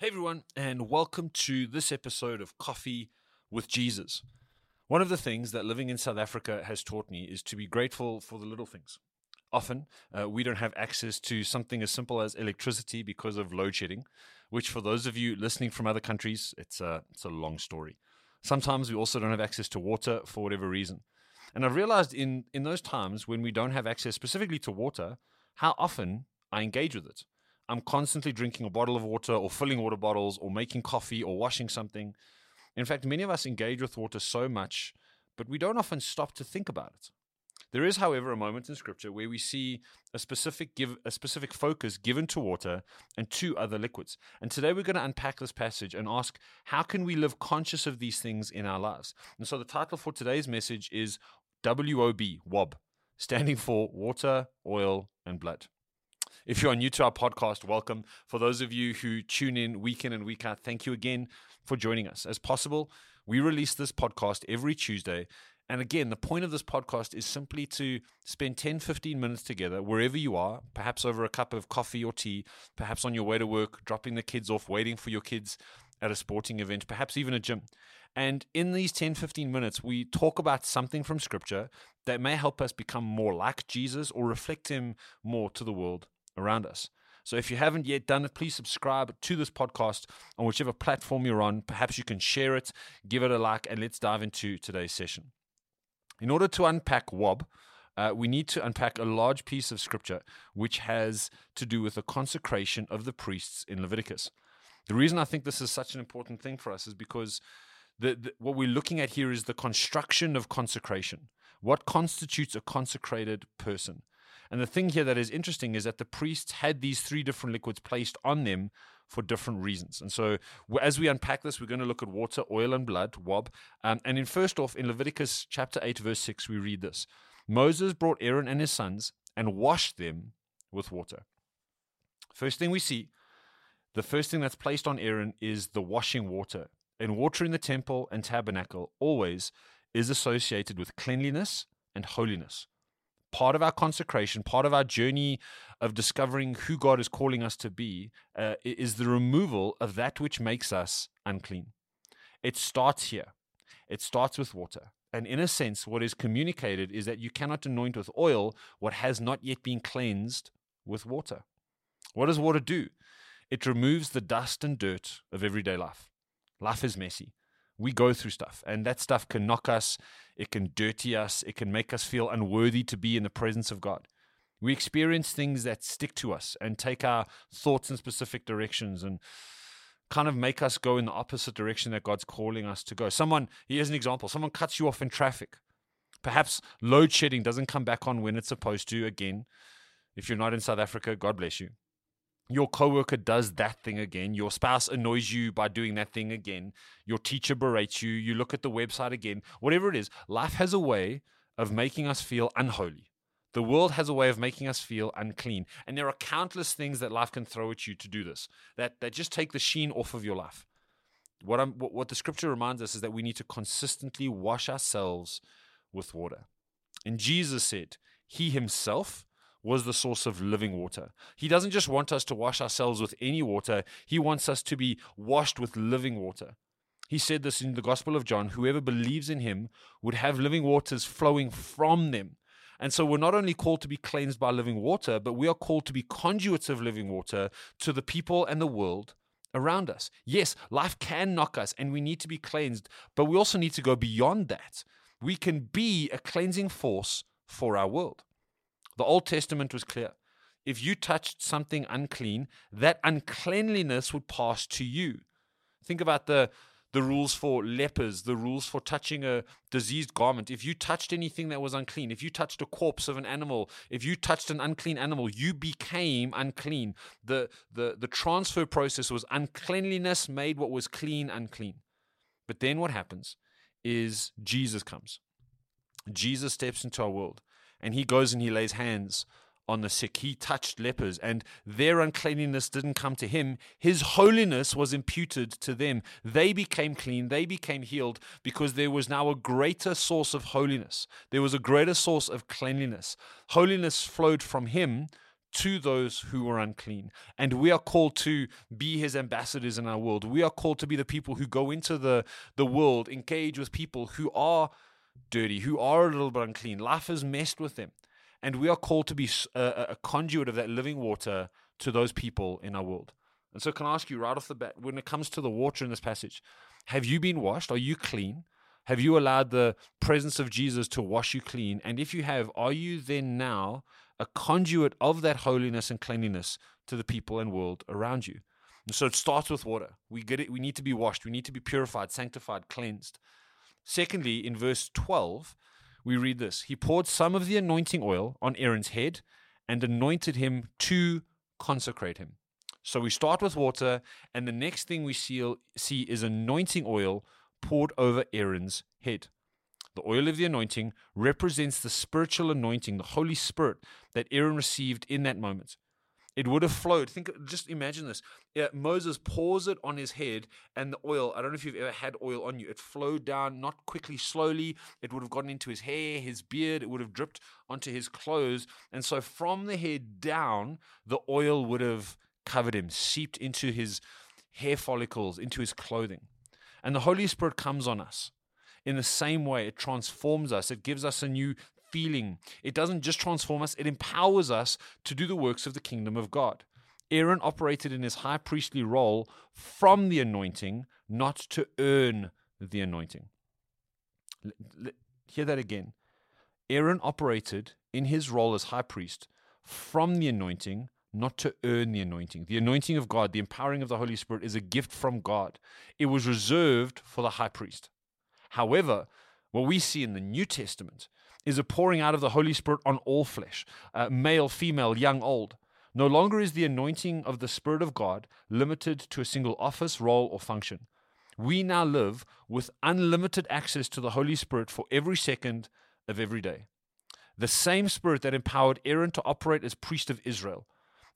Hey everyone, and welcome to this episode of Coffee with Jesus. One of the things that living in South Africa has taught me is to be grateful for the little things. Often, uh, we don't have access to something as simple as electricity because of load shedding, which, for those of you listening from other countries, it's a, it's a long story. Sometimes we also don't have access to water for whatever reason. And I've realized in, in those times when we don't have access specifically to water, how often I engage with it. I'm constantly drinking a bottle of water or filling water bottles or making coffee or washing something. In fact, many of us engage with water so much, but we don't often stop to think about it. There is, however, a moment in Scripture where we see a specific give a specific focus given to water and two other liquids. And today we're going to unpack this passage and ask how can we live conscious of these things in our lives. And so the title for today's message is WOB, WOB, standing for water, oil, and blood. If you are new to our podcast, welcome. For those of you who tune in week in and week out, thank you again for joining us. As possible, we release this podcast every Tuesday. And again, the point of this podcast is simply to spend 10, 15 minutes together, wherever you are, perhaps over a cup of coffee or tea, perhaps on your way to work, dropping the kids off, waiting for your kids at a sporting event, perhaps even a gym. And in these 10, 15 minutes, we talk about something from Scripture that may help us become more like Jesus or reflect Him more to the world around us. So if you haven't yet done it, please subscribe to this podcast on whichever platform you're on. Perhaps you can share it, give it a like, and let's dive into today's session. In order to unpack WOB, uh, we need to unpack a large piece of scripture which has to do with the consecration of the priests in Leviticus. The reason I think this is such an important thing for us is because the, the, what we're looking at here is the construction of consecration. What constitutes a consecrated person? And the thing here that is interesting is that the priests had these three different liquids placed on them for different reasons. And so, as we unpack this, we're going to look at water, oil, and blood, wob. Um, and in first off, in Leviticus chapter 8, verse 6, we read this Moses brought Aaron and his sons and washed them with water. First thing we see, the first thing that's placed on Aaron is the washing water. And water in the temple and tabernacle always is associated with cleanliness and holiness part of our consecration, part of our journey of discovering who God is calling us to be, uh, is the removal of that which makes us unclean. It starts here, it starts with water. And in a sense, what is communicated is that you cannot anoint with oil what has not yet been cleansed with water. What does water do? It removes the dust and dirt of everyday life. Life is messy we go through stuff, and that stuff can knock us, it can dirty us, it can make us feel unworthy to be in the presence of God. We experience things that stick to us and take our thoughts in specific directions and kind of make us go in the opposite direction that God's calling us to go. Someone, here's an example someone cuts you off in traffic. Perhaps load shedding doesn't come back on when it's supposed to again. If you're not in South Africa, God bless you your coworker does that thing again. Your spouse annoys you by doing that thing again. Your teacher berates you. You look at the website again. Whatever it is, life has a way of making us feel unholy. The world has a way of making us feel unclean. And there are countless things that life can throw at you to do this, that, that just take the sheen off of your life. What, I'm, what, what the scripture reminds us is that we need to consistently wash ourselves with water. And Jesus said, He Himself was the source of living water. He doesn't just want us to wash ourselves with any water, He wants us to be washed with living water. He said this in the Gospel of John whoever believes in Him would have living waters flowing from them. And so we're not only called to be cleansed by living water, but we are called to be conduits of living water to the people and the world around us. Yes, life can knock us and we need to be cleansed, but we also need to go beyond that. We can be a cleansing force for our world. The Old Testament was clear. If you touched something unclean, that uncleanliness would pass to you. Think about the the rules for lepers, the rules for touching a diseased garment. If you touched anything that was unclean, if you touched a corpse of an animal, if you touched an unclean animal, you became unclean. The, the, the transfer process was uncleanliness made what was clean unclean. But then what happens is Jesus comes. Jesus steps into our world and he goes and he lays hands on the sick. He touched lepers, and their uncleanliness didn't come to him. His holiness was imputed to them. They became clean, they became healed because there was now a greater source of holiness. There was a greater source of cleanliness. Holiness flowed from him to those who were unclean. And we are called to be his ambassadors in our world. We are called to be the people who go into the, the world, engage with people who are dirty, who are a little bit unclean. Life has messed with them. And we are called to be a, a conduit of that living water to those people in our world. And so, can I ask you right off the bat, when it comes to the water in this passage, have you been washed? Are you clean? Have you allowed the presence of Jesus to wash you clean? And if you have, are you then now a conduit of that holiness and cleanliness to the people and world around you? And so it starts with water. We get it. We need to be washed. We need to be purified, sanctified, cleansed. Secondly, in verse 12, we read this He poured some of the anointing oil on Aaron's head and anointed him to consecrate him. So we start with water, and the next thing we see, is anointing oil poured over Aaron's head. The oil of the anointing represents the spiritual anointing, the Holy Spirit that Aaron received in that moment. It would have flowed. Think, just imagine this. Yeah, Moses pours it on his head, and the oil. I don't know if you've ever had oil on you. It flowed down, not quickly, slowly. It would have gotten into his hair, his beard. It would have dripped onto his clothes, and so from the head down, the oil would have covered him, seeped into his hair follicles, into his clothing. And the Holy Spirit comes on us. In the same way, it transforms us, it gives us a new feeling. It doesn't just transform us, it empowers us to do the works of the kingdom of God. Aaron operated in his high priestly role from the anointing, not to earn the anointing. Hear that again. Aaron operated in his role as high priest from the anointing, not to earn the anointing. The anointing of God, the empowering of the Holy Spirit, is a gift from God. It was reserved for the high priest. However, what we see in the New Testament is a pouring out of the Holy Spirit on all flesh, uh, male, female, young, old. No longer is the anointing of the Spirit of God limited to a single office, role, or function. We now live with unlimited access to the Holy Spirit for every second of every day. The same Spirit that empowered Aaron to operate as priest of Israel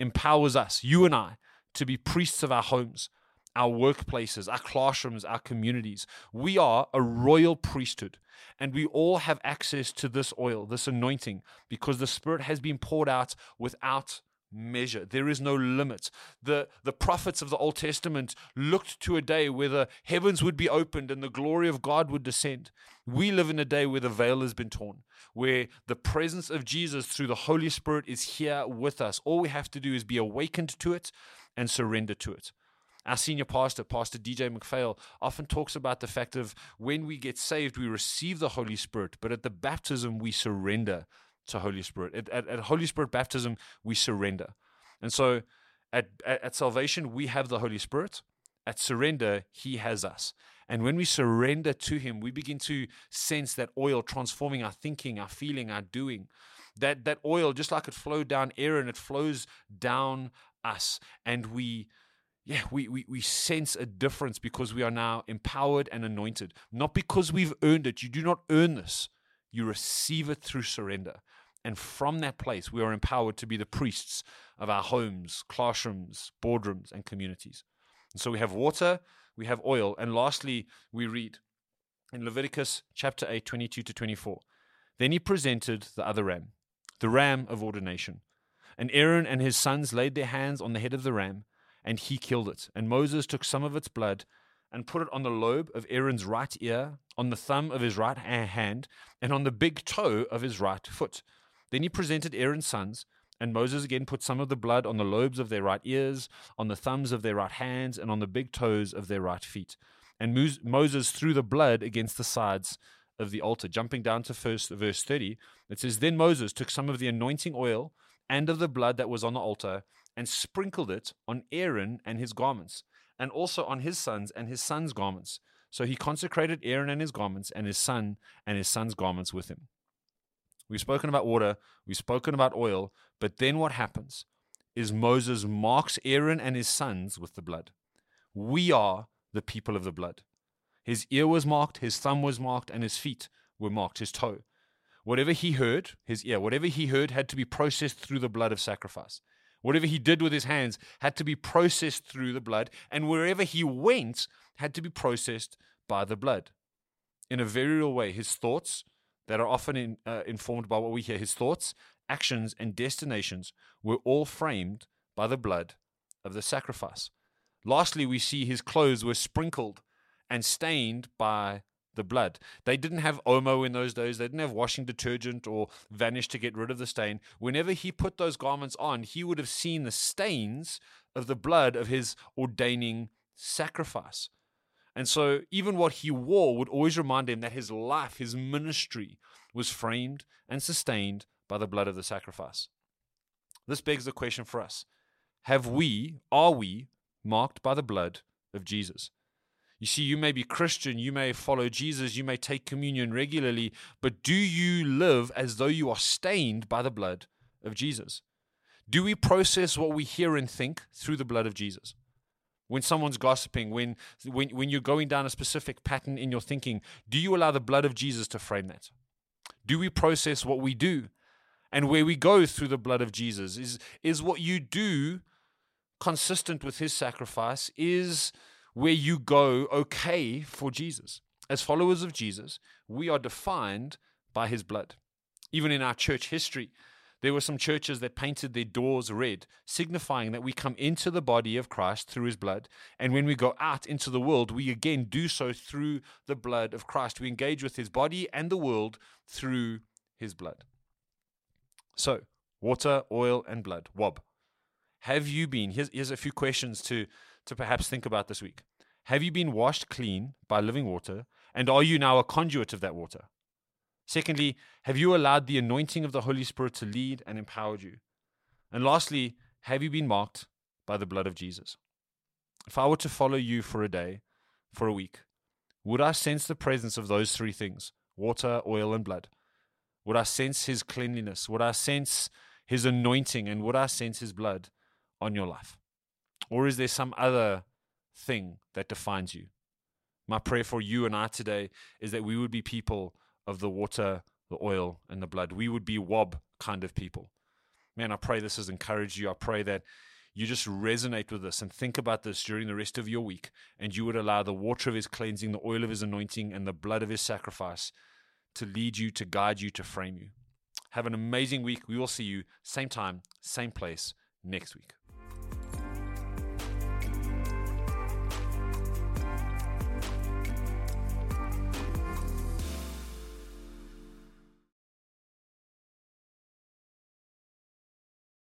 empowers us, you and I, to be priests of our homes, our workplaces, our classrooms, our communities. We are a royal priesthood, and we all have access to this oil, this anointing, because the Spirit has been poured out without measure. There is no limit. The, the prophets of the Old Testament looked to a day where the heavens would be opened and the glory of God would descend. We live in a day where the veil has been torn, where the presence of Jesus through the Holy Spirit is here with us. All we have to do is be awakened to it and surrender to it. Our senior pastor, Pastor DJ McPhail, often talks about the fact of when we get saved, we receive the Holy Spirit, but at the baptism, we surrender to Holy Spirit. At, at, at Holy Spirit baptism, we surrender. And so at, at, at salvation, we have the Holy Spirit. At surrender, He has us. And when we surrender to Him, we begin to sense that oil transforming our thinking, our feeling, our doing. That, that oil, just like it flowed down Aaron, it flows down us. And we, yeah, we, we, we sense a difference because we are now empowered and anointed. Not because we've earned it. You do not earn this, you receive it through surrender. And from that place, we are empowered to be the priests of our homes, classrooms, boardrooms, and communities. And so we have water, we have oil, and lastly, we read in Leviticus chapter 8, 22 to 24. Then he presented the other ram, the ram of ordination. And Aaron and his sons laid their hands on the head of the ram, and he killed it. And Moses took some of its blood and put it on the lobe of Aaron's right ear, on the thumb of his right hand, and on the big toe of his right foot. Then he presented Aaron's sons, and Moses again put some of the blood on the lobes of their right ears, on the thumbs of their right hands, and on the big toes of their right feet. And Moses threw the blood against the sides of the altar. Jumping down to first verse 30, it says, Then Moses took some of the anointing oil and of the blood that was on the altar and sprinkled it on Aaron and his garments, and also on his sons and his sons' garments. So he consecrated Aaron and his garments, and his son and his son's garments with him. We've spoken about water, we've spoken about oil, but then what happens is Moses marks Aaron and his sons with the blood. We are the people of the blood. His ear was marked, his thumb was marked, and his feet were marked, his toe. Whatever he heard, his ear, whatever he heard had to be processed through the blood of sacrifice. Whatever he did with his hands had to be processed through the blood, and wherever he went had to be processed by the blood. In a very real way, his thoughts, that are often in, uh, informed by what we hear, his thoughts actions, and destinations were all framed by the blood of the sacrifice. Lastly, we see his clothes were sprinkled and stained by the blood. They didn't have Omo in those days. They didn't have washing detergent or Vanish to get rid of the stain. Whenever he put those garments on, he would have seen the stains of the blood of his ordaining sacrifice. And so, even what he wore would always remind him that his life, his ministry, was framed and sustained by the blood of the sacrifice. This begs the question for us Have we, are we, marked by the blood of Jesus? You see, you may be Christian, you may follow Jesus, you may take communion regularly, but do you live as though you are stained by the blood of Jesus? Do we process what we hear and think through the blood of Jesus? When someone's gossiping, when, when, when you're going down a specific pattern in your thinking, do you allow the blood of Jesus to frame that? Do we process what we do and where we go through the blood of Jesus? Is, is what you do consistent with his sacrifice? Is where you go okay for Jesus. As followers of Jesus, we are defined by his blood. Even in our church history, there were some churches that painted their doors red, signifying that we come into the body of Christ through his blood. And when we go out into the world, we again do so through the blood of Christ. We engage with his body and the world through his blood. So, water, oil, and blood. Wob. Have you been? Here's, here's a few questions to, to perhaps think about this week. Have you been washed clean by living water? And are you now a conduit of that water? Secondly, have you allowed the anointing of the Holy Spirit to lead and empower you? And lastly, have you been marked by the blood of Jesus? If I were to follow you for a day, for a week, would I sense the presence of those three things water, oil, and blood? Would I sense his cleanliness? Would I sense his anointing? And would I sense his blood on your life? Or is there some other thing that defines you. My prayer for you and I today is that we would be people of the water, the oil, and the blood. We would be wob kind of people. Man, I pray this has encouraged you. I pray that you just resonate with this and think about this during the rest of your week, and you would allow the water of his cleansing, the oil of his anointing, and the blood of his sacrifice to lead you, to guide you, to frame you. Have an amazing week. We will see you same time, same place next week.